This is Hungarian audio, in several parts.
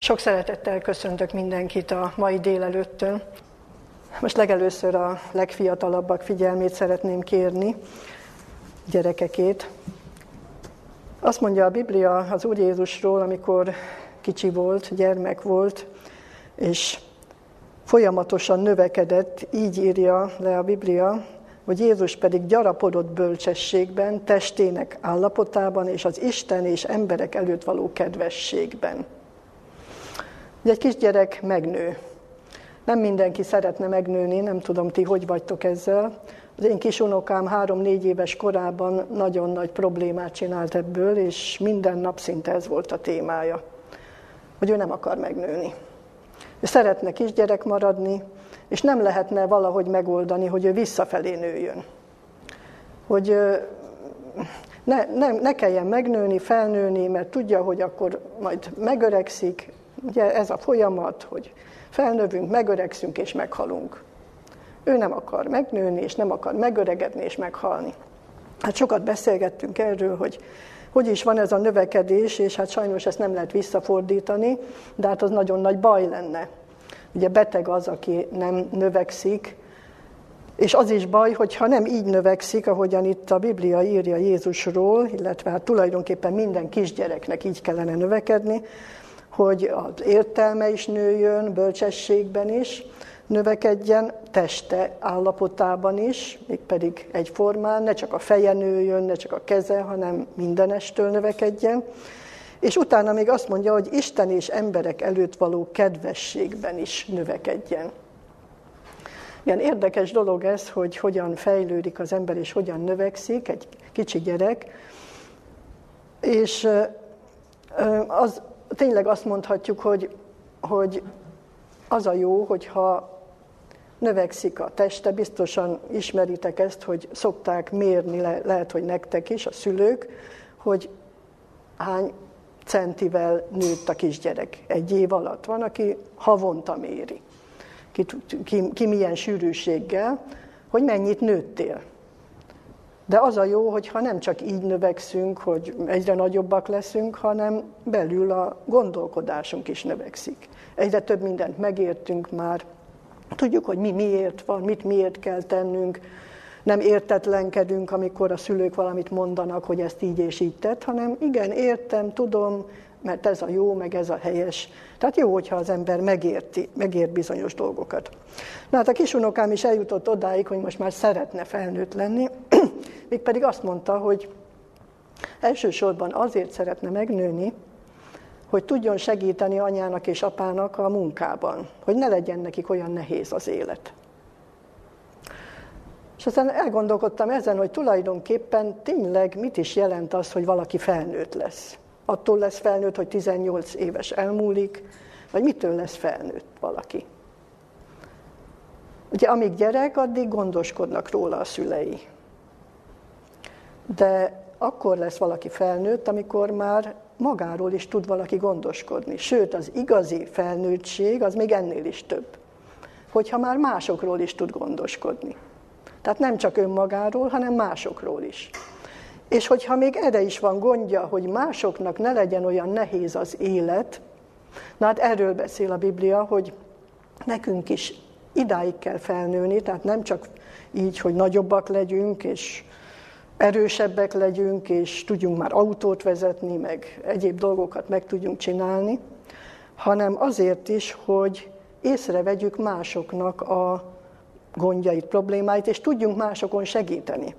Sok szeretettel köszöntök mindenkit a mai délelőttön. Most legelőször a legfiatalabbak figyelmét szeretném kérni, gyerekekét. Azt mondja a Biblia az Úr Jézusról, amikor kicsi volt, gyermek volt, és folyamatosan növekedett, így írja le a Biblia, hogy Jézus pedig gyarapodott bölcsességben, testének állapotában és az Isten és emberek előtt való kedvességben. Ugye egy kisgyerek megnő. Nem mindenki szeretne megnőni, nem tudom ti, hogy vagytok ezzel. Az én kis unokám három-négy éves korában nagyon nagy problémát csinált ebből, és minden nap szinte ez volt a témája, hogy ő nem akar megnőni. Ő szeretne kisgyerek maradni, és nem lehetne valahogy megoldani, hogy ő visszafelé nőjön. Hogy ne, ne, ne kelljen megnőni, felnőni, mert tudja, hogy akkor majd megöregszik, Ugye ez a folyamat, hogy felnövünk, megöregszünk és meghalunk. Ő nem akar megnőni, és nem akar megöregedni és meghalni. Hát sokat beszélgettünk erről, hogy hogy is van ez a növekedés, és hát sajnos ezt nem lehet visszafordítani, de hát az nagyon nagy baj lenne. Ugye beteg az, aki nem növekszik, és az is baj, hogyha nem így növekszik, ahogyan itt a Biblia írja Jézusról, illetve hát tulajdonképpen minden kisgyereknek így kellene növekedni, hogy az értelme is nőjön, bölcsességben is, növekedjen, teste állapotában is, mégpedig egyformán, ne csak a feje nőjön, ne csak a keze, hanem mindenestől növekedjen. És utána még azt mondja, hogy Isten és emberek előtt való kedvességben is növekedjen. Ilyen érdekes dolog ez, hogy hogyan fejlődik az ember, és hogyan növekszik egy kicsi gyerek. És az tényleg azt mondhatjuk, hogy, hogy az a jó, hogyha növekszik a teste, biztosan ismeritek ezt, hogy szokták mérni, le, lehet, hogy nektek is, a szülők, hogy hány centivel nőtt a kisgyerek egy év alatt. Van, aki havonta méri, ki, ki, ki milyen sűrűséggel, hogy mennyit nőttél. De az a jó, hogyha nem csak így növekszünk, hogy egyre nagyobbak leszünk, hanem belül a gondolkodásunk is növekszik. Egyre több mindent megértünk már, tudjuk, hogy mi miért van, mit miért kell tennünk, nem értetlenkedünk, amikor a szülők valamit mondanak, hogy ezt így és így tett, hanem igen, értem, tudom, mert ez a jó, meg ez a helyes. Tehát jó, hogyha az ember megérti, megért bizonyos dolgokat. Na hát a kisunokám is eljutott odáig, hogy most már szeretne felnőtt lenni, mégpedig azt mondta, hogy elsősorban azért szeretne megnőni, hogy tudjon segíteni anyának és apának a munkában, hogy ne legyen nekik olyan nehéz az élet. És aztán elgondolkodtam ezen, hogy tulajdonképpen tényleg mit is jelent az, hogy valaki felnőtt lesz attól lesz felnőtt, hogy 18 éves elmúlik, vagy mitől lesz felnőtt valaki. Ugye amíg gyerek, addig gondoskodnak róla a szülei. De akkor lesz valaki felnőtt, amikor már magáról is tud valaki gondoskodni. Sőt, az igazi felnőttség az még ennél is több. Hogyha már másokról is tud gondoskodni. Tehát nem csak önmagáról, hanem másokról is. És hogyha még erre is van gondja, hogy másoknak ne legyen olyan nehéz az élet, na hát erről beszél a Biblia, hogy nekünk is idáig kell felnőni, tehát nem csak így, hogy nagyobbak legyünk, és erősebbek legyünk, és tudjunk már autót vezetni, meg egyéb dolgokat meg tudjunk csinálni, hanem azért is, hogy észrevegyük másoknak a gondjait, problémáit, és tudjunk másokon segíteni.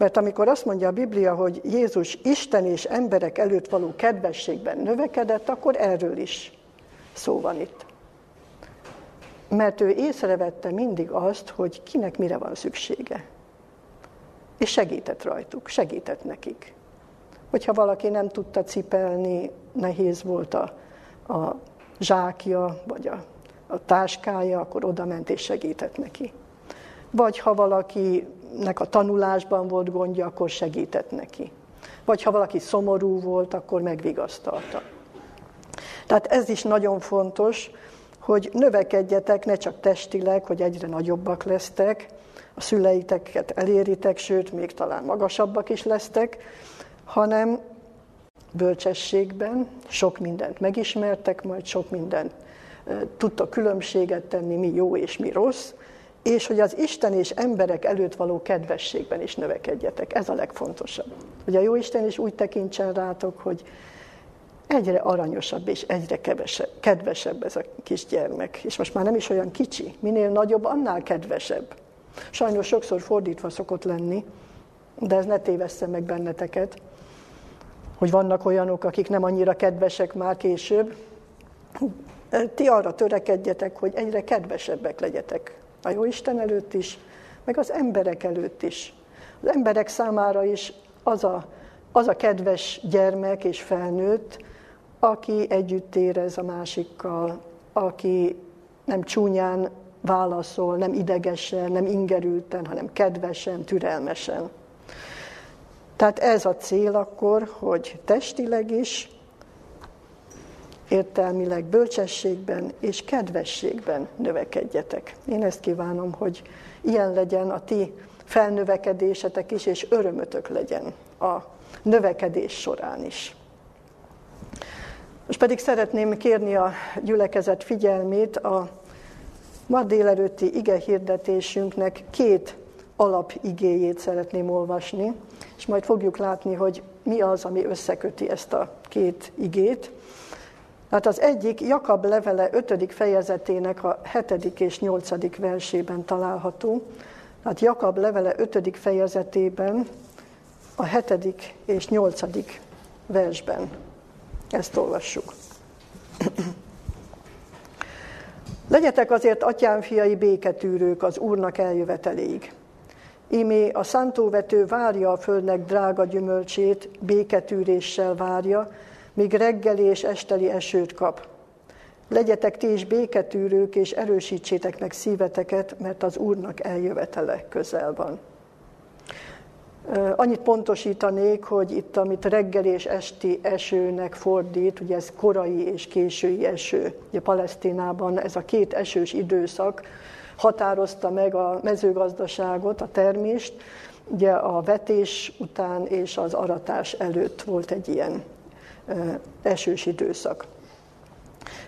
Mert amikor azt mondja a Biblia, hogy Jézus Isten és emberek előtt való kedvességben növekedett, akkor erről is szó van itt. Mert ő észrevette mindig azt, hogy kinek mire van szüksége. És segített rajtuk, segített nekik. Hogyha valaki nem tudta cipelni, nehéz volt a, a zsákja, vagy a, a táskája, akkor oda ment és segített neki. Vagy ha valakinek a tanulásban volt gondja, akkor segített neki. Vagy ha valaki szomorú volt, akkor megvigasztalta. Tehát ez is nagyon fontos, hogy növekedjetek ne csak testileg, hogy egyre nagyobbak lesztek, a szüleiteket eléritek, sőt, még talán magasabbak is lesztek, hanem bölcsességben, sok mindent megismertek, majd sok mindent tudtak különbséget tenni, mi jó és mi rossz, és hogy az Isten és emberek előtt való kedvességben is növekedjetek. Ez a legfontosabb. Hogy a Jóisten is úgy tekintsen rátok, hogy egyre aranyosabb és egyre kevesebb, kedvesebb ez a kisgyermek. És most már nem is olyan kicsi. Minél nagyobb, annál kedvesebb. Sajnos sokszor fordítva szokott lenni, de ez ne tévessze meg benneteket, hogy vannak olyanok, akik nem annyira kedvesek már később. Ti arra törekedjetek, hogy egyre kedvesebbek legyetek a jó Isten előtt is, meg az emberek előtt is. Az emberek számára is az a, az a kedves gyermek és felnőtt, aki együtt érez a másikkal, aki nem csúnyán válaszol, nem idegesen, nem ingerülten, hanem kedvesen, türelmesen. Tehát ez a cél akkor, hogy testileg is, értelmileg bölcsességben és kedvességben növekedjetek. Én ezt kívánom, hogy ilyen legyen a ti felnövekedésetek is, és örömötök legyen a növekedés során is. Most pedig szeretném kérni a gyülekezet figyelmét a ma délelőtti ige hirdetésünknek két alapigéjét szeretném olvasni, és majd fogjuk látni, hogy mi az, ami összeköti ezt a két igét. Hát az egyik Jakab levele 5. fejezetének a 7. és 8. versében található. Hát Jakab levele 5. fejezetében a 7. és 8. versben. Ezt olvassuk. Legyetek azért, atyám fiai, béketűrők az Úrnak eljöveteléig. Ímé a szántóvető várja a földnek drága gyümölcsét, béketűréssel várja, míg reggeli és esteli esőt kap. Legyetek ti is béketűrők, és erősítsétek meg szíveteket, mert az Úrnak eljövetele közel van. Annyit pontosítanék, hogy itt, amit reggel és esti esőnek fordít, ugye ez korai és késői eső. Ugye Palesztinában ez a két esős időszak határozta meg a mezőgazdaságot, a termést. Ugye a vetés után és az aratás előtt volt egy ilyen esős időszak.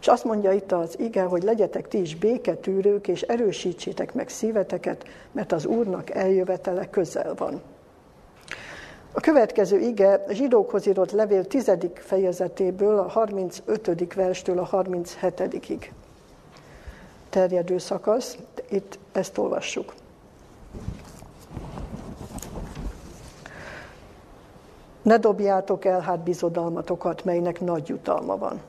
És azt mondja itt az ige, hogy legyetek ti is béketűrők, és erősítsétek meg szíveteket, mert az Úrnak eljövetele közel van. A következő ige zsidókhoz írott levél 10. fejezetéből, a 35. verstől a 37-ig terjedő szakasz. Itt ezt olvassuk. Ne dobjátok el hát bizodalmatokat, melynek nagy jutalma van.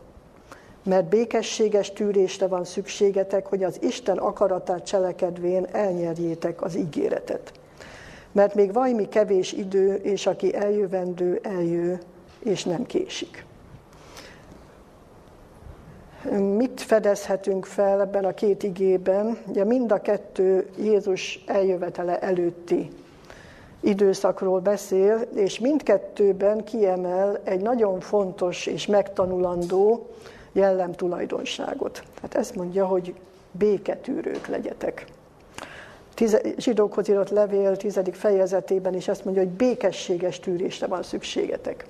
Mert békességes tűrésre van szükségetek, hogy az Isten akaratát cselekedvén elnyerjétek az ígéretet. Mert még vajmi kevés idő, és aki eljövendő, eljő, és nem késik. Mit fedezhetünk fel ebben a két igében? Ugye mind a kettő Jézus eljövetele előtti időszakról beszél, és mindkettőben kiemel egy nagyon fontos és megtanulandó jellemtulajdonságot. Hát ezt mondja, hogy béketűrők legyetek. Tize, zsidókhoz írott levél tizedik fejezetében is ezt mondja, hogy békességes tűrésre van szükségetek.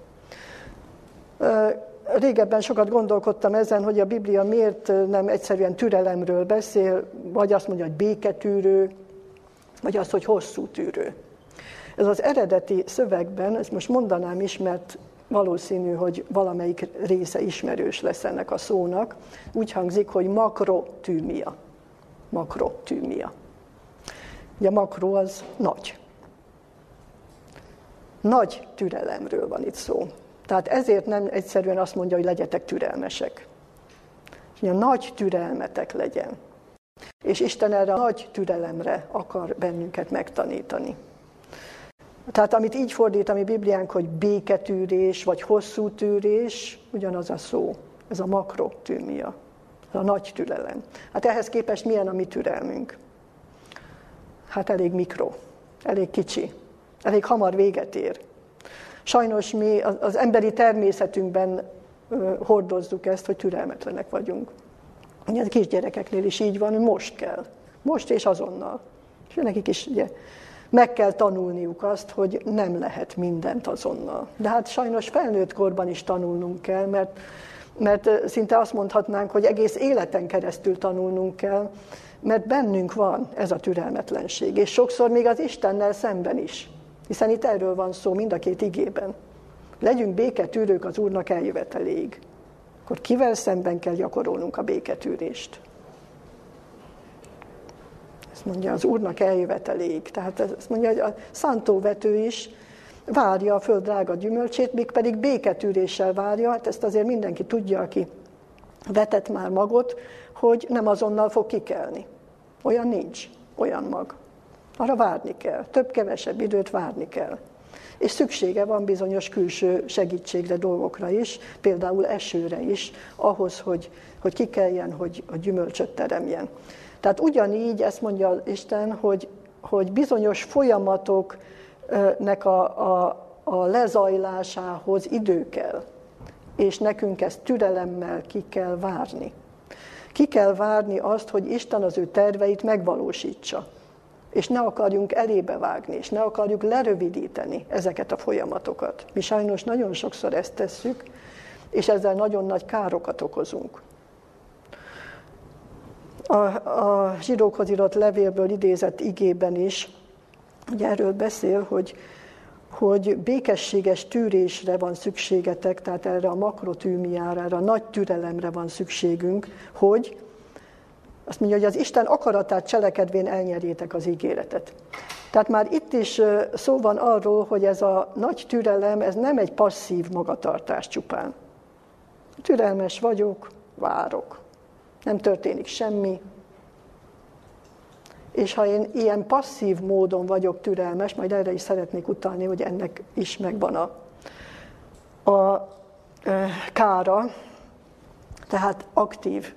Régebben sokat gondolkodtam ezen, hogy a Biblia miért nem egyszerűen türelemről beszél, vagy azt mondja, hogy béketűrő, vagy azt, hogy hosszú tűrő. Ez az eredeti szövegben, ezt most mondanám is, mert valószínű, hogy valamelyik része ismerős lesz ennek a szónak, úgy hangzik, hogy makrotűmia. Makrotűmia. Ugye makro az nagy. Nagy türelemről van itt szó. Tehát ezért nem egyszerűen azt mondja, hogy legyetek türelmesek. a nagy türelmetek legyen. És Isten erre a nagy türelemre akar bennünket megtanítani. Tehát amit így fordít a mi Bibliánk, hogy béketűrés, vagy hosszú tűrés, ugyanaz a szó. Ez a makrotűmia, ez a nagy türelem. Hát ehhez képest milyen a mi türelmünk? Hát elég mikro, elég kicsi, elég hamar véget ér. Sajnos mi az emberi természetünkben hordozzuk ezt, hogy türelmetlenek vagyunk. Ugye a kisgyerekeknél is így van, hogy most kell. Most és azonnal. És nekik is ugye, Meg kell tanulniuk azt, hogy nem lehet mindent azonnal. De hát sajnos felnőtt korban is tanulnunk kell, mert, mert szinte azt mondhatnánk, hogy egész életen keresztül tanulnunk kell, mert bennünk van ez a türelmetlenség, és sokszor még az Istennel szemben is. Hiszen itt erről van szó mind a két igében. Legyünk béketűrők az Úrnak eljöveteléig. Akkor kivel szemben kell gyakorolnunk a béketűrést? Ezt mondja az Úrnak eljöveteléig. Tehát ezt mondja, hogy a szántóvető is várja a föld drága gyümölcsét, még pedig béketűréssel várja. Hát ezt azért mindenki tudja, aki vetett már magot, hogy nem azonnal fog kikelni. Olyan nincs, olyan mag. Arra várni kell, több-kevesebb időt várni kell. És szüksége van bizonyos külső segítségre, dolgokra is, például esőre is, ahhoz, hogy, hogy kikeljen, hogy a gyümölcsöt teremjen. Tehát ugyanígy ezt mondja Isten, hogy, hogy bizonyos folyamatoknak a, a, a lezajlásához idő kell, és nekünk ezt türelemmel ki kell várni. Ki kell várni azt, hogy Isten az ő terveit megvalósítsa. És ne akarjunk elébe vágni, és ne akarjuk lerövidíteni ezeket a folyamatokat. Mi sajnos nagyon sokszor ezt tesszük, és ezzel nagyon nagy károkat okozunk. A, a zsidókhoz írott levélből idézett igében is, ugye erről beszél, hogy, hogy békességes tűrésre van szükségetek, tehát erre a makrotűmiára, erre a nagy türelemre van szükségünk, hogy azt mondja, hogy az Isten akaratát cselekedvén elnyerjétek az ígéretet. Tehát már itt is szó van arról, hogy ez a nagy türelem, ez nem egy passzív magatartás csupán. Türelmes vagyok, várok. Nem történik semmi. És ha én ilyen passzív módon vagyok türelmes, majd erre is szeretnék utalni, hogy ennek is megvan a, a kára, tehát aktív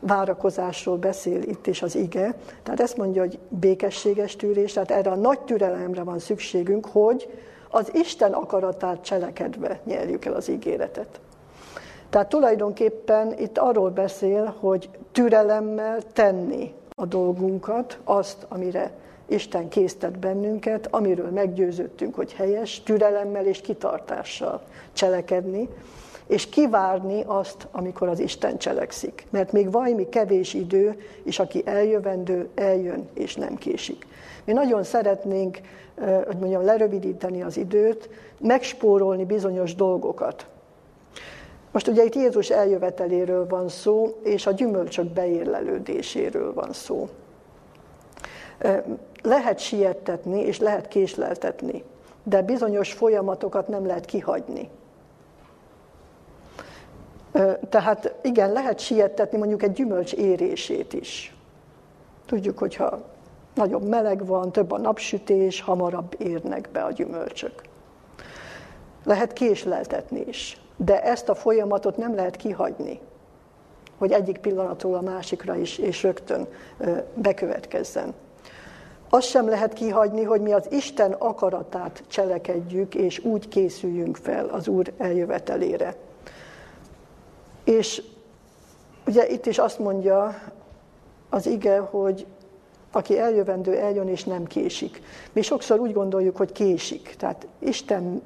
várakozásról beszél itt is az ige. Tehát ezt mondja, hogy békességes tűrés, tehát erre a nagy türelemre van szükségünk, hogy az Isten akaratát cselekedve nyerjük el az ígéretet. Tehát tulajdonképpen itt arról beszél, hogy türelemmel tenni a dolgunkat, azt, amire Isten késztet bennünket, amiről meggyőződtünk, hogy helyes, türelemmel és kitartással cselekedni, és kivárni azt, amikor az Isten cselekszik. Mert még vajmi kevés idő, és aki eljövendő, eljön, és nem késik. Mi nagyon szeretnénk, hogy mondjam, lerövidíteni az időt, megspórolni bizonyos dolgokat. Most ugye itt Jézus eljöveteléről van szó, és a gyümölcsök beérlelődéséről van szó. Lehet siettetni, és lehet késleltetni, de bizonyos folyamatokat nem lehet kihagyni. Tehát igen, lehet siettetni mondjuk egy gyümölcs érését is. Tudjuk, hogyha nagyobb meleg van, több a napsütés, hamarabb érnek be a gyümölcsök. Lehet késleltetni is, de ezt a folyamatot nem lehet kihagyni, hogy egyik pillanatról a másikra is, és rögtön bekövetkezzen. Azt sem lehet kihagyni, hogy mi az Isten akaratát cselekedjük, és úgy készüljünk fel az Úr eljövetelére. És ugye itt is azt mondja az ige, hogy aki eljövendő, eljön és nem késik. Mi sokszor úgy gondoljuk, hogy késik. Tehát Isten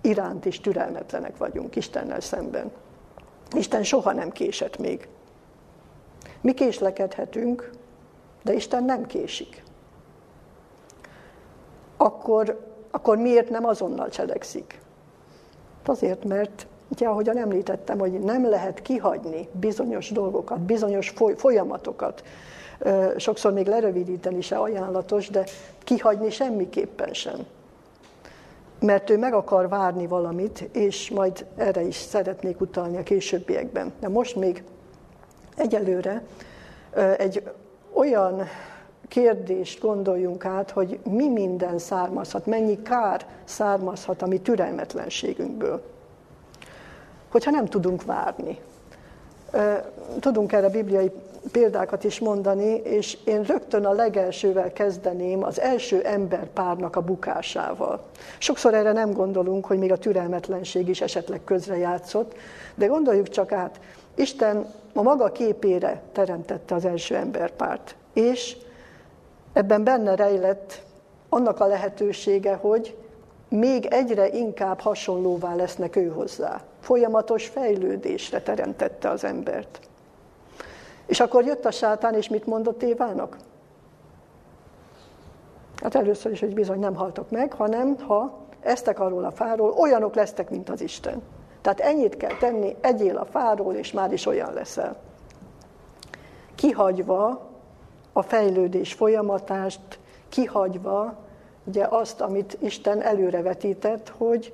iránt is türelmetlenek vagyunk Istennel szemben. Isten soha nem késett még. Mi késlekedhetünk, de Isten nem késik. Akkor, akkor miért nem azonnal cselekszik? Azért, mert Ugye, ahogyan említettem, hogy nem lehet kihagyni bizonyos dolgokat, bizonyos folyamatokat. Sokszor még lerövidíteni se ajánlatos, de kihagyni semmiképpen sem. Mert ő meg akar várni valamit, és majd erre is szeretnék utalni a későbbiekben. De most még egyelőre egy olyan kérdést gondoljunk át, hogy mi minden származhat, mennyi kár származhat a mi türelmetlenségünkből hogyha nem tudunk várni. Tudunk erre bibliai példákat is mondani, és én rögtön a legelsővel kezdeném az első emberpárnak a bukásával. Sokszor erre nem gondolunk, hogy még a türelmetlenség is esetleg közrejátszott, de gondoljuk csak át, Isten a maga képére teremtette az első emberpárt, és ebben benne rejlett annak a lehetősége, hogy még egyre inkább hasonlóvá lesznek ő hozzá. Folyamatos fejlődésre teremtette az embert. És akkor jött a sátán, és mit mondott Évának? Hát először is, hogy bizony nem haltok meg, hanem ha eztek arról a fáról, olyanok lesztek, mint az Isten. Tehát ennyit kell tenni, egyél a fáról, és már is olyan leszel. Kihagyva a fejlődés folyamatást, kihagyva ugye azt, amit Isten előrevetített, hogy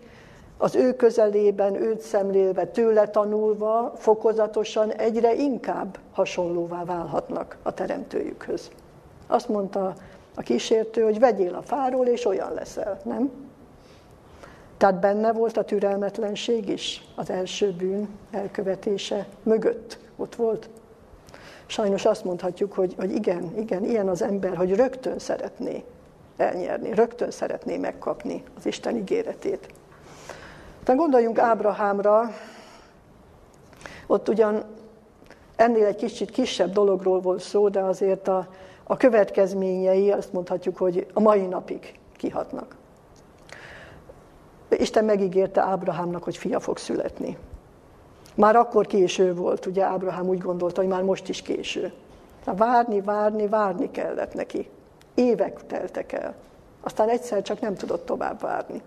az ő közelében, őt szemlélve, tőle tanulva, fokozatosan egyre inkább hasonlóvá válhatnak a teremtőjükhöz. Azt mondta a kísértő, hogy vegyél a fáról, és olyan leszel, nem? Tehát benne volt a türelmetlenség is az első bűn elkövetése mögött. Ott volt. Sajnos azt mondhatjuk, hogy, hogy igen, igen, ilyen az ember, hogy rögtön szeretné elnyerni, rögtön szeretné megkapni az Isten ígéretét. Tehát gondoljunk Ábrahámra, ott ugyan ennél egy kicsit kisebb dologról volt szó, de azért a, a következményei azt mondhatjuk, hogy a mai napig kihatnak. Isten megígérte Ábrahámnak, hogy fia fog születni. Már akkor késő volt, ugye Ábrahám úgy gondolta, hogy már most is késő. Várni, várni, várni kellett neki. Évek teltek el. Aztán egyszer csak nem tudott tovább várni.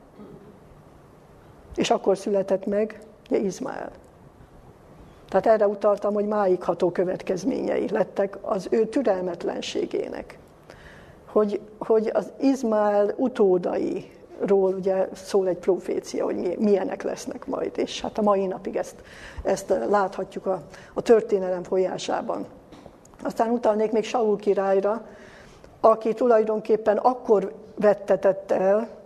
És akkor született meg ugye Izmael. Tehát erre utaltam, hogy máig ható következményei lettek az ő türelmetlenségének. Hogy, hogy az Izmael utódai ról ugye szól egy profécia, hogy milyenek lesznek majd, és hát a mai napig ezt, ezt láthatjuk a, a történelem folyásában. Aztán utalnék még Saul királyra, aki tulajdonképpen akkor vettetett el,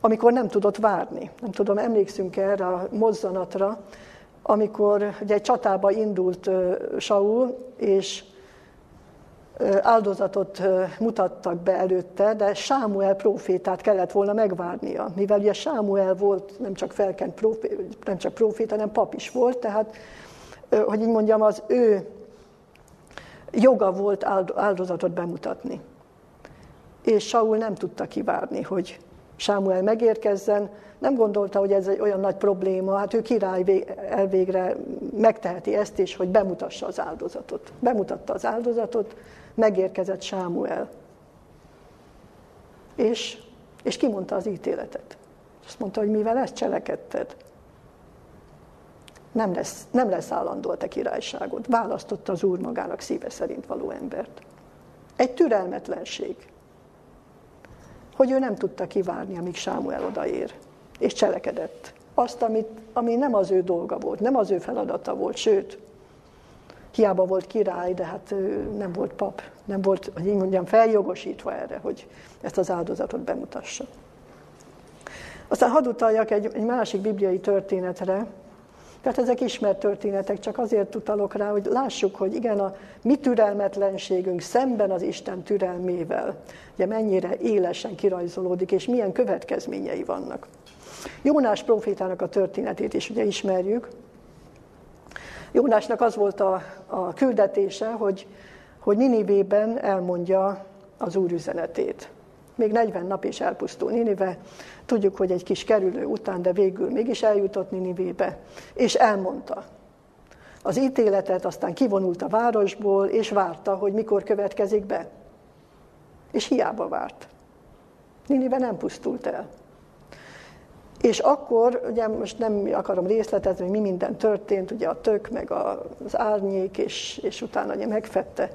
amikor nem tudott várni. Nem tudom, emlékszünk erre a mozzanatra, amikor ugye egy csatába indult Saul, és áldozatot mutattak be előtte, de Sámuel profétát kellett volna megvárnia, mivel ugye Sámuel volt nem csak felkent profét, nem csak proféta, hanem pap is volt, tehát, hogy így mondjam, az ő joga volt áldozatot bemutatni. És Saul nem tudta kivárni, hogy Sámuel megérkezzen, nem gondolta, hogy ez egy olyan nagy probléma, hát ő király elvégre megteheti ezt is, hogy bemutassa az áldozatot. Bemutatta az áldozatot, megérkezett Sámuel. És, és kimondta az ítéletet. Azt mondta, hogy mivel ezt cselekedted, nem lesz, nem lesz állandó a te királyságod. Választotta az Úr magának szíve szerint való embert. Egy türelmetlenség, hogy ő nem tudta kivárni, amíg Sámuel odaér, és cselekedett. Azt, amit, ami nem az ő dolga volt, nem az ő feladata volt, sőt, hiába volt király, de hát nem volt pap, nem volt, hogy így mondjam, feljogosítva erre, hogy ezt az áldozatot bemutassa. Aztán hadd utaljak egy, egy másik bibliai történetre, tehát ezek ismert történetek, csak azért utalok rá, hogy lássuk, hogy igen, a mi türelmetlenségünk szemben az Isten türelmével, ugye mennyire élesen kirajzolódik, és milyen következményei vannak. Jónás profétának a történetét is ugye ismerjük, Jónásnak az volt a, a küldetése, hogy, hogy Ninivében elmondja az Úr üzenetét. Még 40 nap is elpusztul Ninive, tudjuk, hogy egy kis kerülő után, de végül mégis eljutott Ninivébe, és elmondta az ítéletet, aztán kivonult a városból, és várta, hogy mikor következik be. És hiába várt. Ninive nem pusztult el. És akkor, ugye most nem akarom részletezni, hogy mi minden történt, ugye a tök, meg az árnyék, és, és utána ugye megfette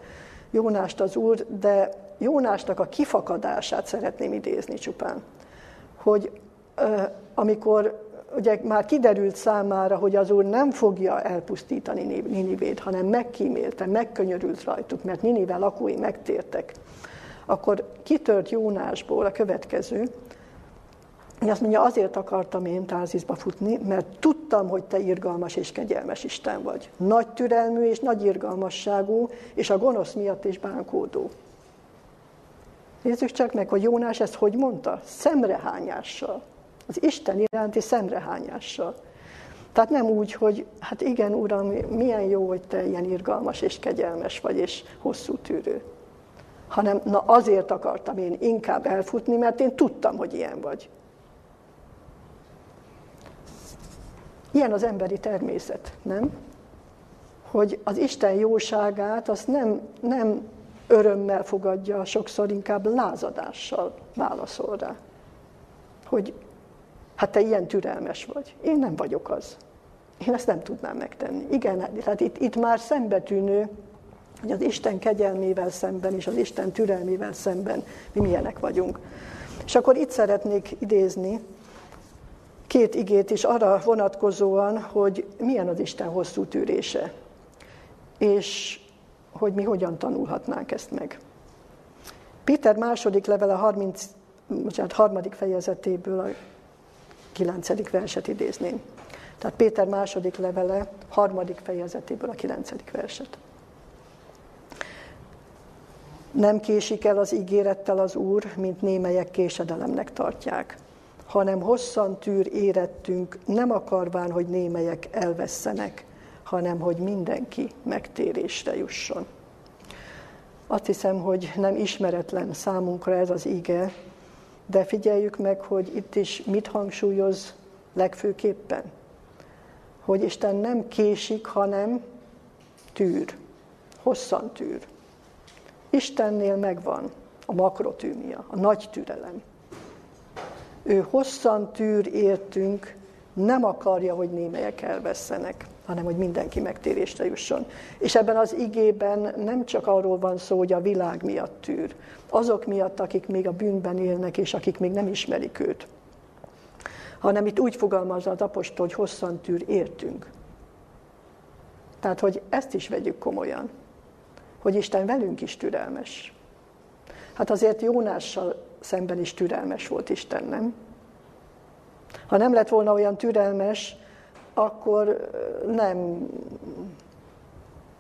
Jónást az úr, de Jónásnak a kifakadását szeretném idézni csupán. Hogy amikor ugye már kiderült számára, hogy az úr nem fogja elpusztítani Ninivét, hanem megkímélte, megkönyörült rajtuk, mert Ninive lakói megtértek, akkor kitört Jónásból a következő, azt mondja, azért akartam én Tázizba futni, mert tudtam, hogy te irgalmas és kegyelmes Isten vagy. Nagy türelmű és nagy irgalmasságú, és a gonosz miatt is bánkódó. Nézzük csak meg, hogy Jónás ezt hogy mondta? Szemrehányással. Az Isten iránti szemrehányással. Tehát nem úgy, hogy hát igen, Uram, milyen jó, hogy te ilyen irgalmas és kegyelmes vagy, és hosszú tűrő. hanem na azért akartam én inkább elfutni, mert én tudtam, hogy ilyen vagy. Ilyen az emberi természet, nem? Hogy az Isten jóságát azt nem, nem örömmel fogadja, sokszor inkább lázadással válaszol rá. Hogy hát te ilyen türelmes vagy. Én nem vagyok az. Én ezt nem tudnám megtenni. Igen, tehát itt, itt már szembetűnő, hogy az Isten kegyelmével szemben és az Isten türelmével szemben mi milyenek vagyunk. És akkor itt szeretnék idézni két igét is arra vonatkozóan, hogy milyen az Isten hosszú tűrése, és hogy mi hogyan tanulhatnánk ezt meg. Péter második levele 30, bocsánat, harmadik fejezetéből a kilencedik verset idézném. Tehát Péter második levele harmadik fejezetéből a kilencedik verset. Nem késik el az ígérettel az Úr, mint némelyek késedelemnek tartják, hanem hosszan tűr érettünk, nem akarván, hogy némelyek elvesztenek, hanem hogy mindenki megtérésre jusson. Azt hiszem, hogy nem ismeretlen számunkra ez az ige, de figyeljük meg, hogy itt is mit hangsúlyoz legfőképpen. Hogy Isten nem késik, hanem tűr, hosszan tűr. Istennél megvan a makrotűmia, a nagy türelem. Ő hosszan tűr értünk, nem akarja, hogy némelyek elvesztenek, hanem hogy mindenki megtérésre jusson. És ebben az igében nem csak arról van szó, hogy a világ miatt tűr, azok miatt, akik még a bűnben élnek, és akik még nem ismerik őt, hanem itt úgy fogalmazza az apostol, hogy hosszan tűr értünk. Tehát, hogy ezt is vegyük komolyan hogy Isten velünk is türelmes. Hát azért Jónással szemben is türelmes volt Isten, nem? Ha nem lett volna olyan türelmes, akkor nem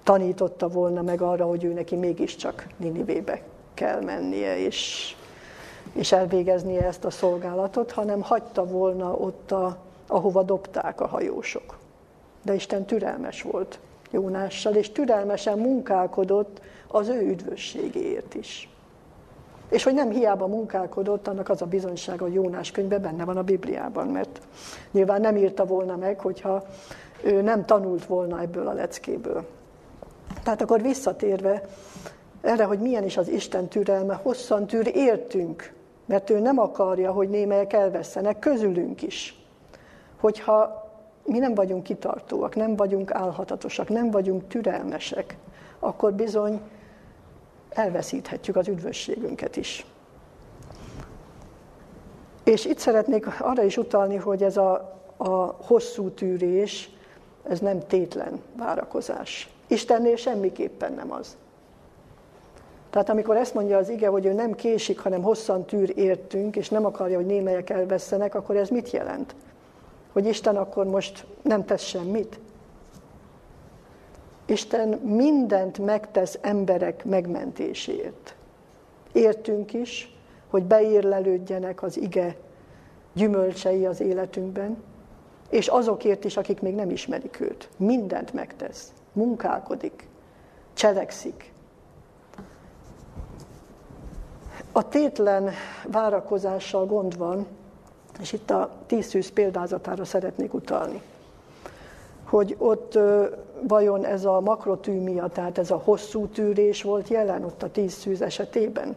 tanította volna meg arra, hogy ő neki mégiscsak Ninivébe kell mennie, és, és elvégeznie ezt a szolgálatot, hanem hagyta volna ott, a, ahova dobták a hajósok. De Isten türelmes volt. Jónással, és türelmesen munkálkodott az ő üdvösségéért is. És hogy nem hiába munkálkodott, annak az a bizonysága, hogy Jónás könyve benne van a Bibliában, mert nyilván nem írta volna meg, hogyha ő nem tanult volna ebből a leckéből. Tehát akkor visszatérve erre, hogy milyen is az Isten türelme, hosszan tűr értünk, mert ő nem akarja, hogy némelyek elvesztenek, közülünk is. Hogyha mi nem vagyunk kitartóak, nem vagyunk álhatatosak, nem vagyunk türelmesek, akkor bizony elveszíthetjük az üdvösségünket is. És itt szeretnék arra is utalni, hogy ez a, a hosszú tűrés, ez nem tétlen várakozás. Istennél semmiképpen nem az. Tehát amikor ezt mondja az ige, hogy ő nem késik, hanem hosszan tűr értünk, és nem akarja, hogy némelyek elvesztenek, akkor ez mit jelent? hogy Isten akkor most nem tesz semmit? Isten mindent megtesz emberek megmentéséért. Értünk is, hogy beírlelődjenek az ige gyümölcsei az életünkben, és azokért is, akik még nem ismerik őt. Mindent megtesz, munkálkodik, cselekszik. A tétlen várakozással gond van, és itt a tíz szűz példázatára szeretnék utalni. Hogy ott vajon ez a makrotűmia, tehát ez a hosszú tűrés volt jelen ott a tíz szűz esetében.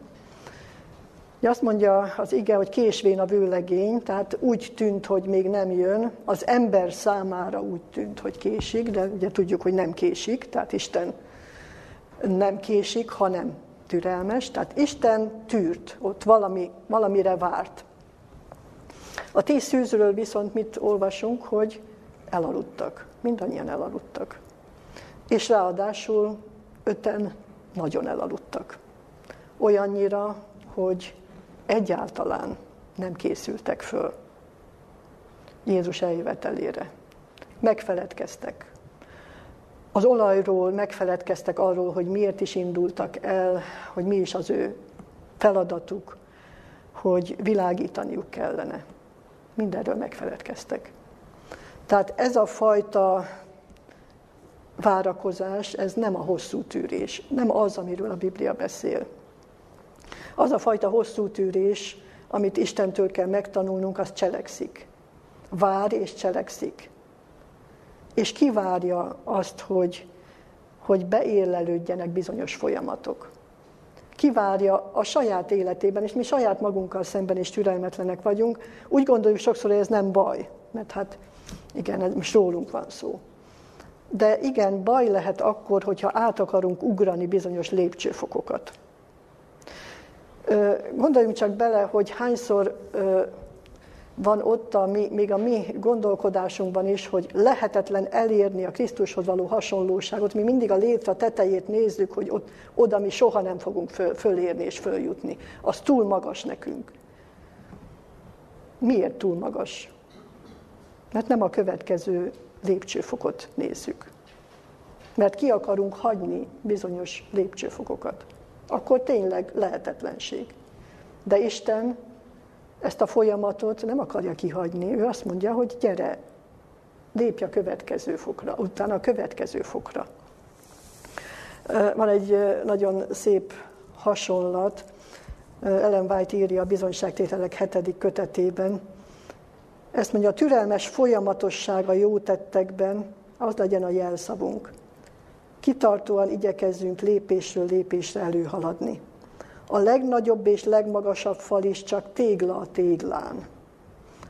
Azt mondja az ige, hogy késvén a vőlegény, tehát úgy tűnt, hogy még nem jön. Az ember számára úgy tűnt, hogy késik, de ugye tudjuk, hogy nem késik, tehát Isten nem késik, hanem türelmes. Tehát Isten tűrt, ott valami, valamire várt. A tíz szűzről viszont mit olvasunk, hogy elaludtak. Mindannyian elaludtak. És ráadásul öten nagyon elaludtak. Olyannyira, hogy egyáltalán nem készültek föl Jézus eljövetelére. Megfeledkeztek. Az olajról megfeledkeztek arról, hogy miért is indultak el, hogy mi is az ő feladatuk, hogy világítaniuk kellene mindenről megfeledkeztek. Tehát ez a fajta várakozás, ez nem a hosszú tűrés, nem az, amiről a Biblia beszél. Az a fajta hosszú tűrés, amit Istentől kell megtanulnunk, az cselekszik. Vár és cselekszik. És kivárja azt, hogy, hogy beérlelődjenek bizonyos folyamatok. Kivárja a saját életében, és mi saját magunkkal szemben is türelmetlenek vagyunk. Úgy gondoljuk sokszor, hogy ez nem baj, mert hát igen, most rólunk van szó. De igen, baj lehet akkor, hogyha át akarunk ugrani bizonyos lépcsőfokokat. Gondoljunk csak bele, hogy hányszor van ott a mi, még a mi gondolkodásunkban is, hogy lehetetlen elérni a Krisztushoz való hasonlóságot. Mi mindig a létre tetejét nézzük, hogy ott, oda mi soha nem fogunk föl, fölérni és följutni. Az túl magas nekünk. Miért túl magas? Mert nem a következő lépcsőfokot nézzük. Mert ki akarunk hagyni bizonyos lépcsőfokokat. Akkor tényleg lehetetlenség. De Isten ezt a folyamatot nem akarja kihagyni. Ő azt mondja, hogy gyere, lépj a következő fokra, utána a következő fokra. Van egy nagyon szép hasonlat, Ellen White írja a bizonyságtételek hetedik kötetében. Ezt mondja, a türelmes folyamatosság a jó tettekben, az legyen a jelszavunk. Kitartóan igyekezzünk lépésről lépésre előhaladni. A legnagyobb és legmagasabb fal is csak tégla a téglán.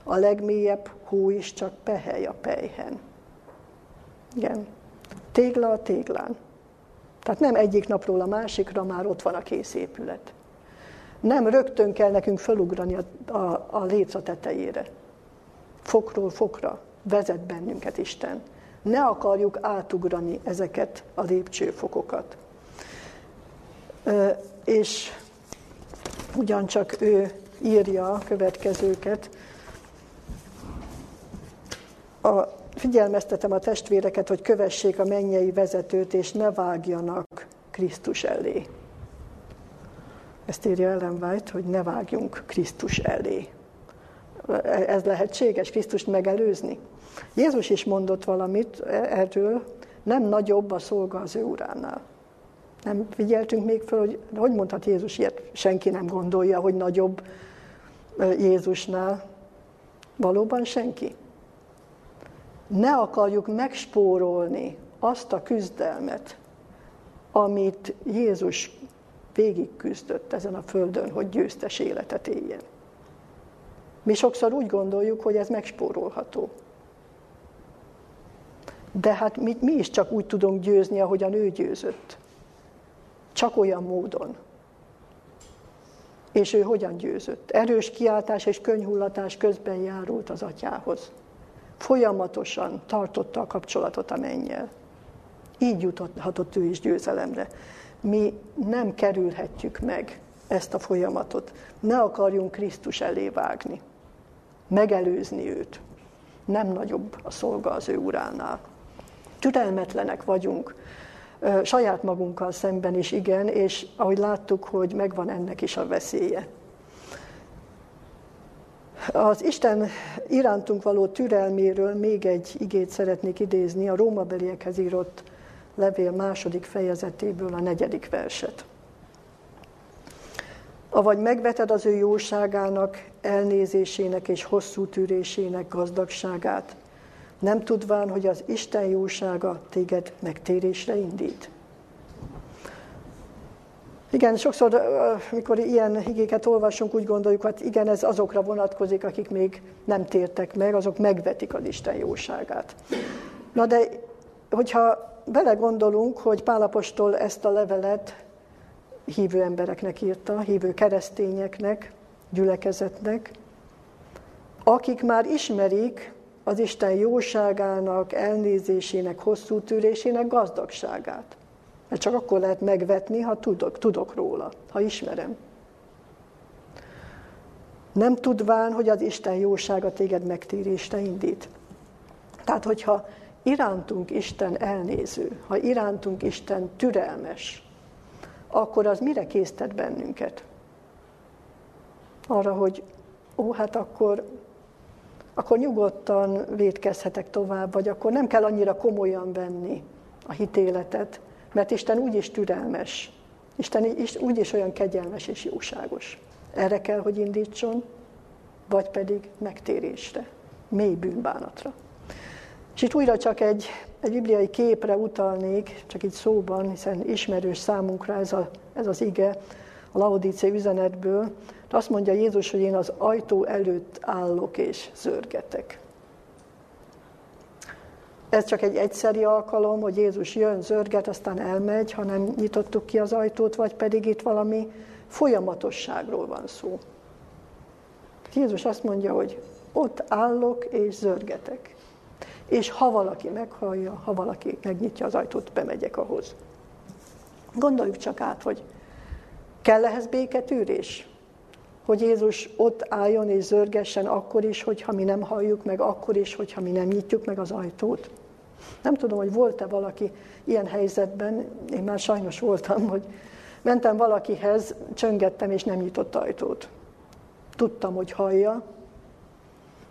A legmélyebb hó is csak pehely a pejhen. Igen. Tégla a téglán. Tehát nem egyik napról a másikra már ott van a kész épület. Nem rögtön kell nekünk felugrani a, a, a létre tetejére. Fokról fokra vezet bennünket Isten. Ne akarjuk átugrani ezeket a lépcsőfokokat. És ugyancsak ő írja a következőket. A, figyelmeztetem a testvéreket, hogy kövessék a mennyei vezetőt, és ne vágjanak Krisztus elé. Ezt írja Ellen White, hogy ne vágjunk Krisztus elé. Ez lehetséges, Krisztust megelőzni? Jézus is mondott valamit erről, nem nagyobb a szolga az ő uránál. Nem figyeltünk még föl, hogy hogy mondhat Jézus ilyet? Senki nem gondolja, hogy nagyobb Jézusnál. Valóban senki. Ne akarjuk megspórolni azt a küzdelmet, amit Jézus végig küzdött ezen a földön, hogy győztes életet éljen. Mi sokszor úgy gondoljuk, hogy ez megspórolható. De hát mi, mi is csak úgy tudunk győzni, ahogyan ő győzött. Csak olyan módon. És ő hogyan győzött? Erős kiáltás és könyhullatás közben járult az atyához. Folyamatosan tartotta a kapcsolatot a mennyel. Így juthatott ő is győzelemre. Mi nem kerülhetjük meg ezt a folyamatot. Ne akarjunk Krisztus elé vágni. Megelőzni őt. Nem nagyobb a szolga az ő uránál. Türelmetlenek vagyunk, saját magunkkal szemben is igen, és ahogy láttuk, hogy megvan ennek is a veszélye. Az Isten irántunk való türelméről még egy igét szeretnék idézni, a rómabeliekhez írott levél második fejezetéből a negyedik verset. Avagy megveted az ő jóságának, elnézésének és hosszú tűrésének gazdagságát, nem tudván, hogy az Isten jósága téged megtérésre indít. Igen, sokszor, mikor ilyen igéket olvasunk, úgy gondoljuk, hogy hát igen, ez azokra vonatkozik, akik még nem tértek meg, azok megvetik az Isten jóságát. Na de, hogyha belegondolunk, hogy Pálapostól ezt a levelet hívő embereknek írta, hívő keresztényeknek, gyülekezetnek, akik már ismerik az Isten jóságának, elnézésének, hosszú tűrésének gazdagságát. Mert csak akkor lehet megvetni, ha tudok, tudok róla, ha ismerem. Nem tudván, hogy az Isten jósága téged megtérésre indít. Tehát, hogyha irántunk Isten elnéző, ha irántunk Isten türelmes, akkor az mire késztet bennünket? Arra, hogy ó, hát akkor akkor nyugodtan védkezhetek tovább, vagy akkor nem kell annyira komolyan venni a hitéletet, mert Isten úgyis türelmes. Isten is, úgyis olyan kegyelmes és jóságos. Erre kell, hogy indítson, vagy pedig megtérésre, mély bűnbánatra. És itt újra csak egy, egy bibliai képre utalnék, csak így szóban, hiszen ismerős számunkra ez, a, ez az ige a Laodicé üzenetből. De azt mondja Jézus, hogy én az ajtó előtt állok és zörgetek. Ez csak egy egyszeri alkalom, hogy Jézus jön, zörget, aztán elmegy, ha nem nyitottuk ki az ajtót, vagy pedig itt valami folyamatosságról van szó. Jézus azt mondja, hogy ott állok és zörgetek. És ha valaki meghallja, ha valaki megnyitja az ajtót, bemegyek ahhoz. Gondoljuk csak át, hogy kell ehhez béketűrés? Hogy Jézus ott álljon és zörgessen akkor is, hogyha mi nem halljuk meg, akkor is, hogyha mi nem nyitjuk meg az ajtót. Nem tudom, hogy volt-e valaki ilyen helyzetben, én már sajnos voltam, hogy mentem valakihez, csöngettem és nem nyitott ajtót. Tudtam, hogy hallja,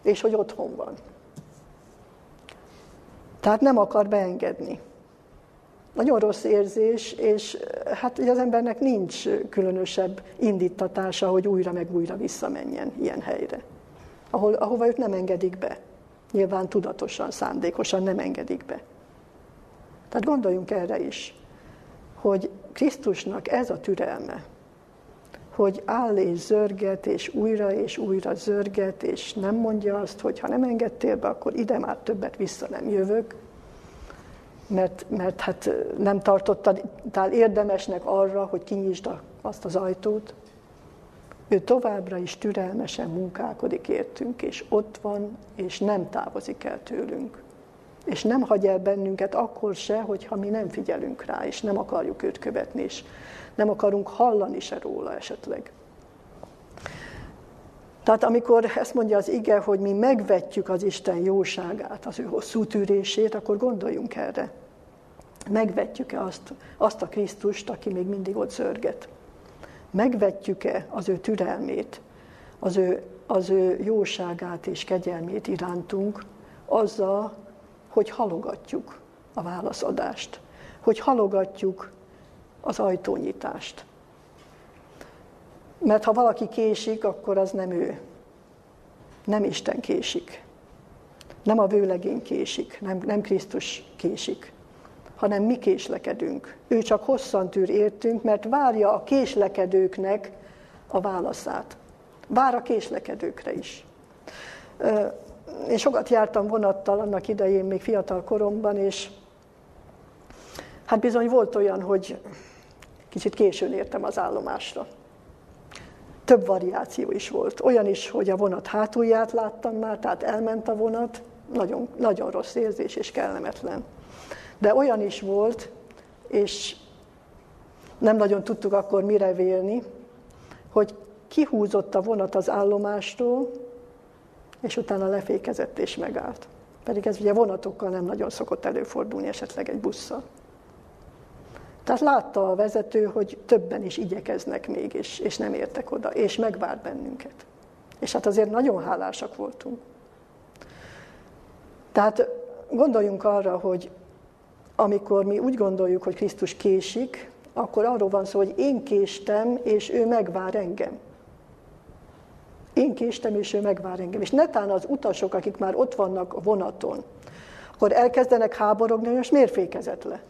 és hogy otthon van. Tehát nem akar beengedni. Nagyon rossz érzés, és hát ugye az embernek nincs különösebb indítatása, hogy újra meg újra visszamenjen ilyen helyre, ahol, ahova őt nem engedik be. Nyilván tudatosan, szándékosan nem engedik be. Tehát gondoljunk erre is, hogy Krisztusnak ez a türelme, hogy áll és zörget, és újra és újra zörget, és nem mondja azt, hogy ha nem engedtél be, akkor ide már többet vissza nem jövök, mert, mert hát nem tartottad érdemesnek arra, hogy kinyisd azt az ajtót. Ő továbbra is türelmesen munkálkodik értünk, és ott van, és nem távozik el tőlünk. És nem hagy el bennünket akkor se, hogyha mi nem figyelünk rá, és nem akarjuk őt követni, és nem akarunk hallani se róla esetleg. Tehát amikor ezt mondja az ige, hogy mi megvetjük az Isten jóságát, az ő hosszú tűrését, akkor gondoljunk erre. Megvetjük-e azt, azt a Krisztust, aki még mindig ott zörget? Megvetjük-e az ő türelmét, az ő, az ő jóságát és kegyelmét irántunk, azzal, hogy halogatjuk a válaszadást, hogy halogatjuk az ajtónyitást. Mert ha valaki késik, akkor az nem ő. Nem Isten késik. Nem a vőlegény késik, nem, nem Krisztus késik, hanem mi késlekedünk. Ő csak hosszan tűr értünk, mert várja a késlekedőknek a válaszát. Vár a késlekedőkre is. Én sokat jártam vonattal annak idején, még fiatal koromban, és hát bizony volt olyan, hogy kicsit későn értem az állomásra. Több variáció is volt. Olyan is, hogy a vonat hátulját láttam már, tehát elment a vonat, nagyon, nagyon rossz érzés és kellemetlen. De olyan is volt, és nem nagyon tudtuk akkor mire vélni, hogy kihúzott a vonat az állomástól, és utána lefékezett és megállt. Pedig ez ugye vonatokkal nem nagyon szokott előfordulni, esetleg egy busszal. Tehát látta a vezető, hogy többen is igyekeznek még, és, nem értek oda, és megvár bennünket. És hát azért nagyon hálásak voltunk. Tehát gondoljunk arra, hogy amikor mi úgy gondoljuk, hogy Krisztus késik, akkor arról van szó, hogy én késtem, és ő megvár engem. Én késtem, és ő megvár engem. És netán az utasok, akik már ott vannak a vonaton, akkor elkezdenek háborogni, hogy miért fékezett le?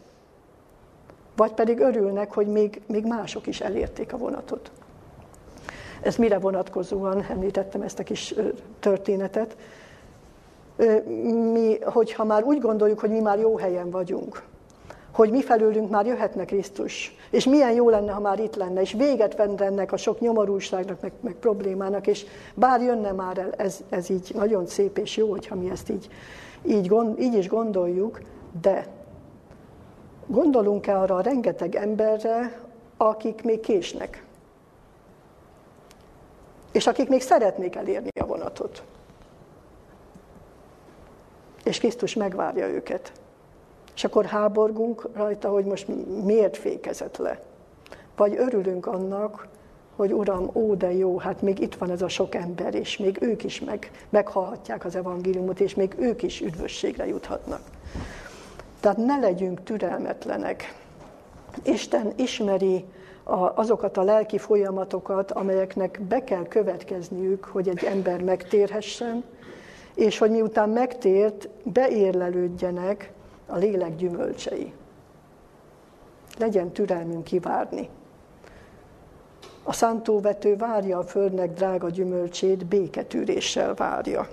Vagy pedig örülnek, hogy még, még mások is elérték a vonatot. Ez mire vonatkozóan említettem ezt a kis történetet. Mi, hogyha már úgy gondoljuk, hogy mi már jó helyen vagyunk, hogy mi felőlünk már jöhetne Krisztus, és milyen jó lenne, ha már itt lenne, és véget venne ennek a sok nyomorúságnak, meg, meg problémának, és bár jönne már el, ez, ez így nagyon szép és jó, hogyha mi ezt így, így, gond, így is gondoljuk, de gondolunk-e arra a rengeteg emberre, akik még késnek, és akik még szeretnék elérni a vonatot. És Krisztus megvárja őket. És akkor háborgunk rajta, hogy most miért fékezett le. Vagy örülünk annak, hogy Uram, ó, de jó, hát még itt van ez a sok ember, és még ők is meg, meghallhatják az evangéliumot, és még ők is üdvösségre juthatnak. Tehát ne legyünk türelmetlenek, Isten ismeri azokat a lelki folyamatokat, amelyeknek be kell következniük, hogy egy ember megtérhessen, és hogy miután megtért, beérlelődjenek a lélek gyümölcsei. Legyen türelmünk kivárni. A szántóvető várja a földnek drága gyümölcsét, béketűréssel várja.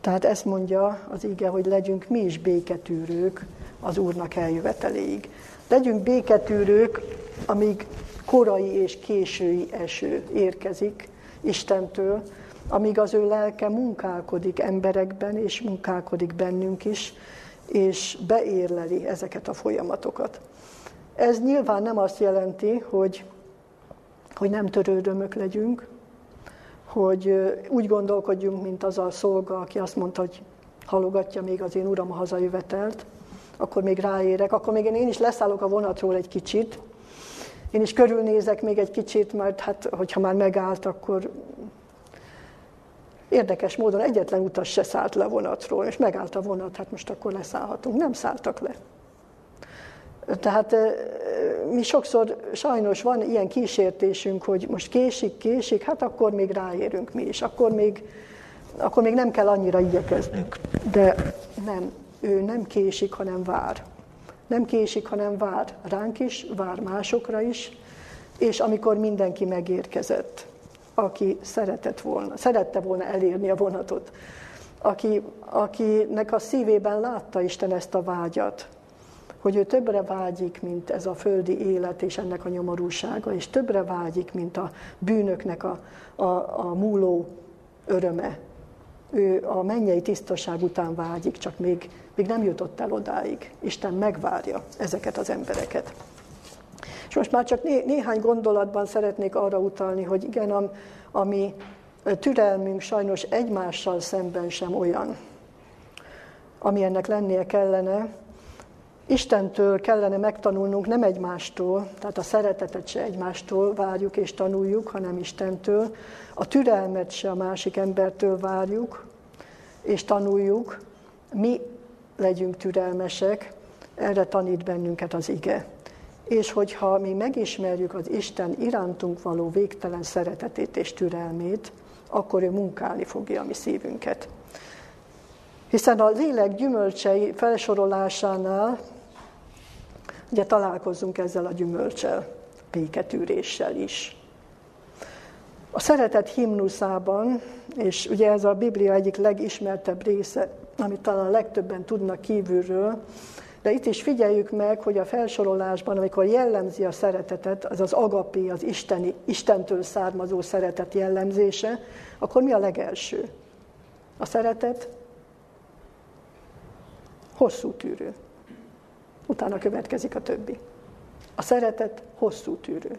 Tehát ezt mondja az ige, hogy legyünk mi is béketűrők az Úrnak eljöveteléig. Legyünk béketűrők, amíg korai és késői eső érkezik Istentől, amíg az ő lelke munkálkodik emberekben, és munkálkodik bennünk is, és beérleli ezeket a folyamatokat. Ez nyilván nem azt jelenti, hogy, hogy nem törődömök legyünk, hogy úgy gondolkodjunk, mint az a szolga, aki azt mondta, hogy halogatja még az én uram a hazajövetelt, akkor még ráérek, akkor még én is leszállok a vonatról egy kicsit, én is körülnézek még egy kicsit, mert hát, hogyha már megállt, akkor érdekes módon egyetlen utas se szállt le a vonatról, és megállt a vonat, hát most akkor leszállhatunk. Nem szálltak le. Tehát mi sokszor sajnos van ilyen kísértésünk, hogy most késik, késik, hát akkor még ráérünk mi is, akkor még, akkor még nem kell annyira igyekeznünk. De nem, ő nem késik, hanem vár. Nem késik, hanem vár ránk is, vár másokra is, és amikor mindenki megérkezett, aki szeretett volna, szerette volna elérni a vonatot, aki, akinek a szívében látta Isten ezt a vágyat, hogy ő többre vágyik, mint ez a földi élet és ennek a nyomorúsága, és többre vágyik, mint a bűnöknek a, a, a múló öröme. Ő a mennyei tisztaság után vágyik, csak még, még nem jutott el odáig. Isten megvárja ezeket az embereket. És most már csak né, néhány gondolatban szeretnék arra utalni, hogy igen, am, ami türelmünk sajnos egymással szemben sem olyan, ami ennek lennie kellene, Istentől kellene megtanulnunk, nem egymástól, tehát a szeretetet se egymástól várjuk és tanuljuk, hanem Istentől. A türelmet se a másik embertől várjuk és tanuljuk. Mi legyünk türelmesek, erre tanít bennünket az ige. És hogyha mi megismerjük az Isten irántunk való végtelen szeretetét és türelmét, akkor ő munkálni fogja a mi szívünket. Hiszen a lélek gyümölcsei felsorolásánál ugye találkozunk ezzel a gyümölcsel, béketűréssel is. A szeretet himnuszában, és ugye ez a Biblia egyik legismertebb része, amit talán legtöbben tudnak kívülről, de itt is figyeljük meg, hogy a felsorolásban, amikor jellemzi a szeretetet, az az agapé, az isteni, Istentől származó szeretet jellemzése, akkor mi a legelső? A szeretet hosszú tűrő. Utána következik a többi. A szeretet hosszú tűrő.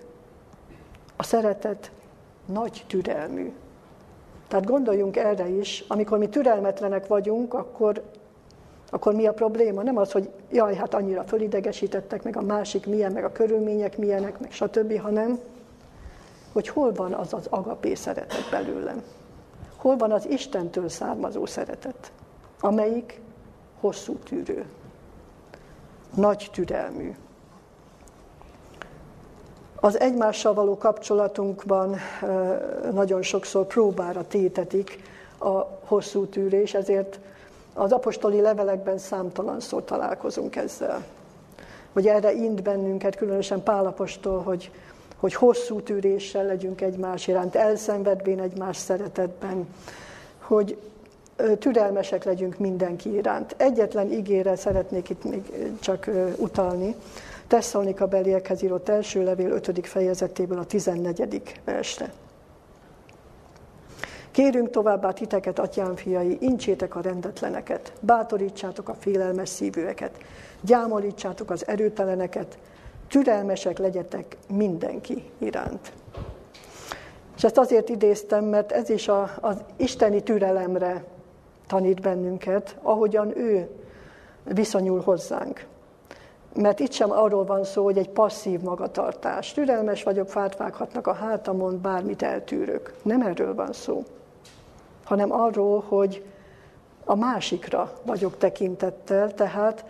A szeretet nagy türelmű. Tehát gondoljunk erre is, amikor mi türelmetlenek vagyunk, akkor, akkor mi a probléma? Nem az, hogy jaj, hát annyira fölidegesítettek, meg a másik milyen, meg a körülmények milyenek, meg stb., hanem hogy hol van az az agapé szeretet belőlem. Hol van az Istentől származó szeretet, amelyik hosszú tűrő nagy türelmű. Az egymással való kapcsolatunkban nagyon sokszor próbára tétetik a hosszú tűrés, ezért az apostoli levelekben számtalanszor találkozunk ezzel. Hogy erre int bennünket, különösen Pálapostól, hogy, hogy hosszú tűréssel legyünk egymás iránt, elszenvedvén egymás szeretetben, hogy türelmesek legyünk mindenki iránt. Egyetlen ígére szeretnék itt még csak utalni. Tesszalonika beliekhez írott első levél 5. fejezetéből a 14. versre. Kérünk továbbá titeket, atyám fiai, incsétek a rendetleneket, bátorítsátok a félelmes szívűeket, gyámolítsátok az erőteleneket, türelmesek legyetek mindenki iránt. És ezt azért idéztem, mert ez is a, az isteni türelemre tanít bennünket, ahogyan ő viszonyul hozzánk. Mert itt sem arról van szó, hogy egy passzív magatartás. Türelmes vagyok, fát vághatnak a hátamon, bármit eltűrök. Nem erről van szó, hanem arról, hogy a másikra vagyok tekintettel, tehát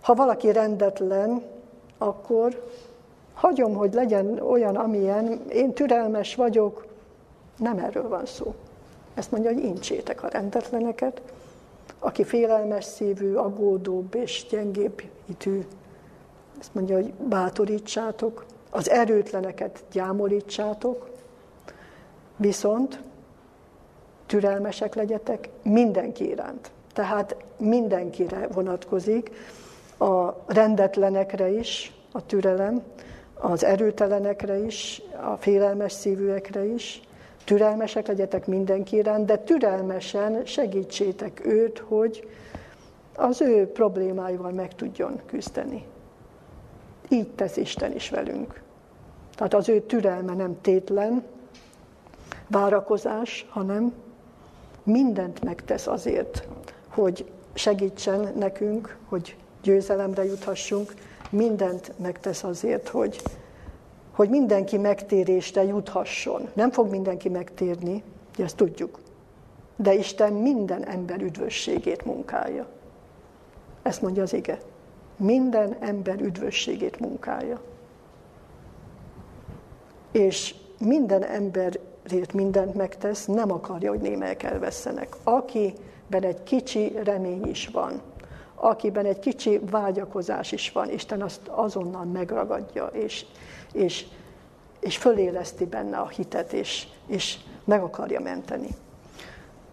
ha valaki rendetlen, akkor hagyom, hogy legyen olyan, amilyen, én türelmes vagyok, nem erről van szó. Ezt mondja, hogy incsétek a rendetleneket, aki félelmes szívű, aggódóbb és gyengébb hitű, ezt mondja, hogy bátorítsátok, az erőtleneket gyámolítsátok, viszont türelmesek legyetek mindenki iránt. Tehát mindenkire vonatkozik, a rendetlenekre is a türelem, az erőtelenekre is, a félelmes szívűekre is, türelmesek legyetek mindenki iránt, de türelmesen segítsétek őt, hogy az ő problémáival meg tudjon küzdeni. Így tesz Isten is velünk. Tehát az ő türelme nem tétlen, várakozás, hanem mindent megtesz azért, hogy segítsen nekünk, hogy győzelemre juthassunk, mindent megtesz azért, hogy, hogy mindenki megtérésre juthasson. Nem fog mindenki megtérni, ezt tudjuk. De Isten minden ember üdvösségét munkálja. Ezt mondja az ige. Minden ember üdvösségét munkálja. És minden emberért mindent megtesz, nem akarja, hogy némelyek elvesztenek. Akiben egy kicsi remény is van, akiben egy kicsi vágyakozás is van, Isten azt azonnal megragadja, és, és, és föléleszti benne a hitet, és, és meg akarja menteni.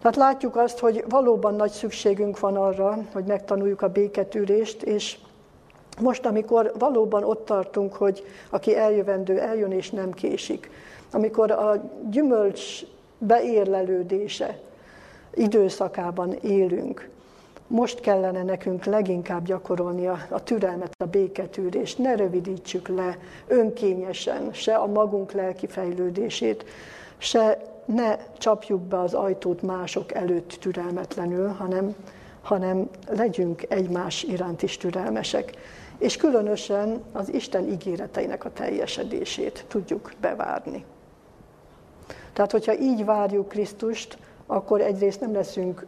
Tehát látjuk azt, hogy valóban nagy szükségünk van arra, hogy megtanuljuk a béketűrést, és most, amikor valóban ott tartunk, hogy aki eljövendő, eljön és nem késik, amikor a gyümölcs beérlelődése időszakában élünk, most kellene nekünk leginkább gyakorolni a, a türelmet, a béketűrést. Ne rövidítsük le önkényesen se a magunk lelki fejlődését, se ne csapjuk be az ajtót mások előtt türelmetlenül, hanem, hanem legyünk egymás iránt is türelmesek. És különösen az Isten ígéreteinek a teljesedését tudjuk bevárni. Tehát, hogyha így várjuk Krisztust, akkor egyrészt nem leszünk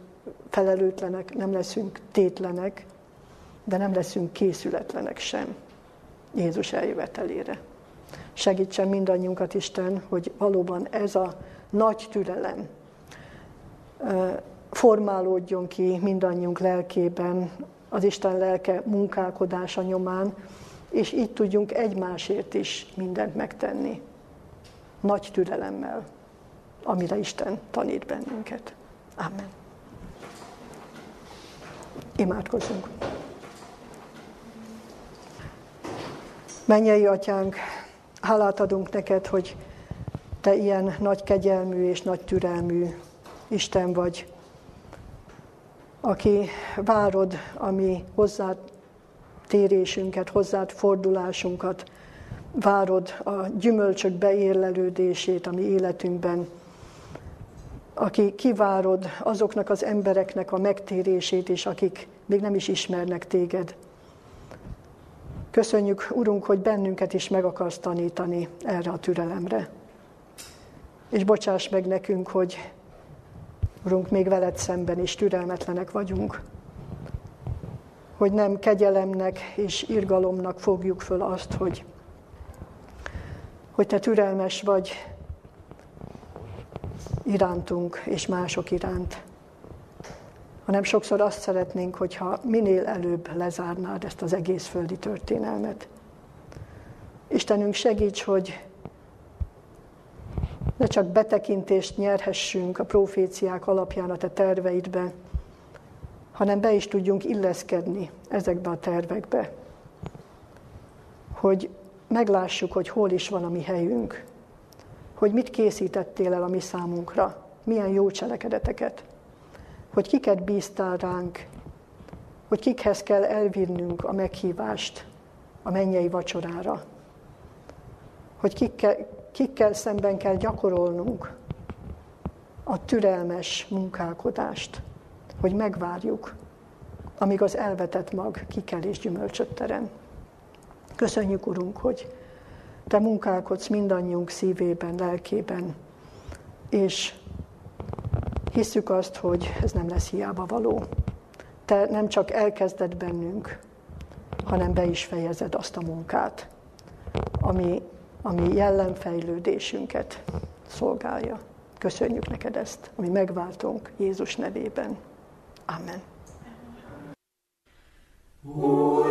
felelőtlenek, nem leszünk tétlenek, de nem leszünk készületlenek sem Jézus eljövetelére. Segítsen mindannyiunkat Isten, hogy valóban ez a nagy türelem formálódjon ki mindannyiunk lelkében, az Isten lelke munkálkodása nyomán, és így tudjunk egymásért is mindent megtenni. Nagy türelemmel, amire Isten tanít bennünket. Amen. Imádkozzunk. Mennyei atyánk, hálát adunk neked, hogy te ilyen nagy kegyelmű és nagy türelmű Isten vagy, aki várod a mi hozzád térésünket, hozzád fordulásunkat, várod a gyümölcsök beérlelődését a mi életünkben, aki kivárod azoknak az embereknek a megtérését is, akik még nem is ismernek téged. Köszönjük, Urunk, hogy bennünket is meg akarsz tanítani erre a türelemre. És bocsáss meg nekünk, hogy Urunk, még veled szemben is türelmetlenek vagyunk. Hogy nem kegyelemnek és irgalomnak fogjuk föl azt, hogy, hogy te türelmes vagy, irántunk és mások iránt, hanem sokszor azt szeretnénk, hogyha minél előbb lezárnád ezt az egész földi történelmet. Istenünk segíts, hogy ne csak betekintést nyerhessünk a proféciák alapján a te terveidbe, hanem be is tudjunk illeszkedni ezekbe a tervekbe. Hogy meglássuk, hogy hol is van a mi helyünk, hogy mit készítettél el a mi számunkra, milyen jó cselekedeteket, hogy kiket bíztál ránk, hogy kikhez kell elvinnünk a meghívást a mennyei vacsorára, hogy kikkel, kikkel szemben kell gyakorolnunk a türelmes munkálkodást, hogy megvárjuk, amíg az elvetett mag kikel és gyümölcsöt terem. Köszönjük, Urunk, hogy te munkálkodsz mindannyiunk szívében, lelkében, és hiszük azt, hogy ez nem lesz hiába való. Te nem csak elkezded bennünk, hanem be is fejezed azt a munkát, ami, ami jellemfejlődésünket szolgálja. Köszönjük neked ezt, ami megváltunk Jézus nevében. Amen. Úr,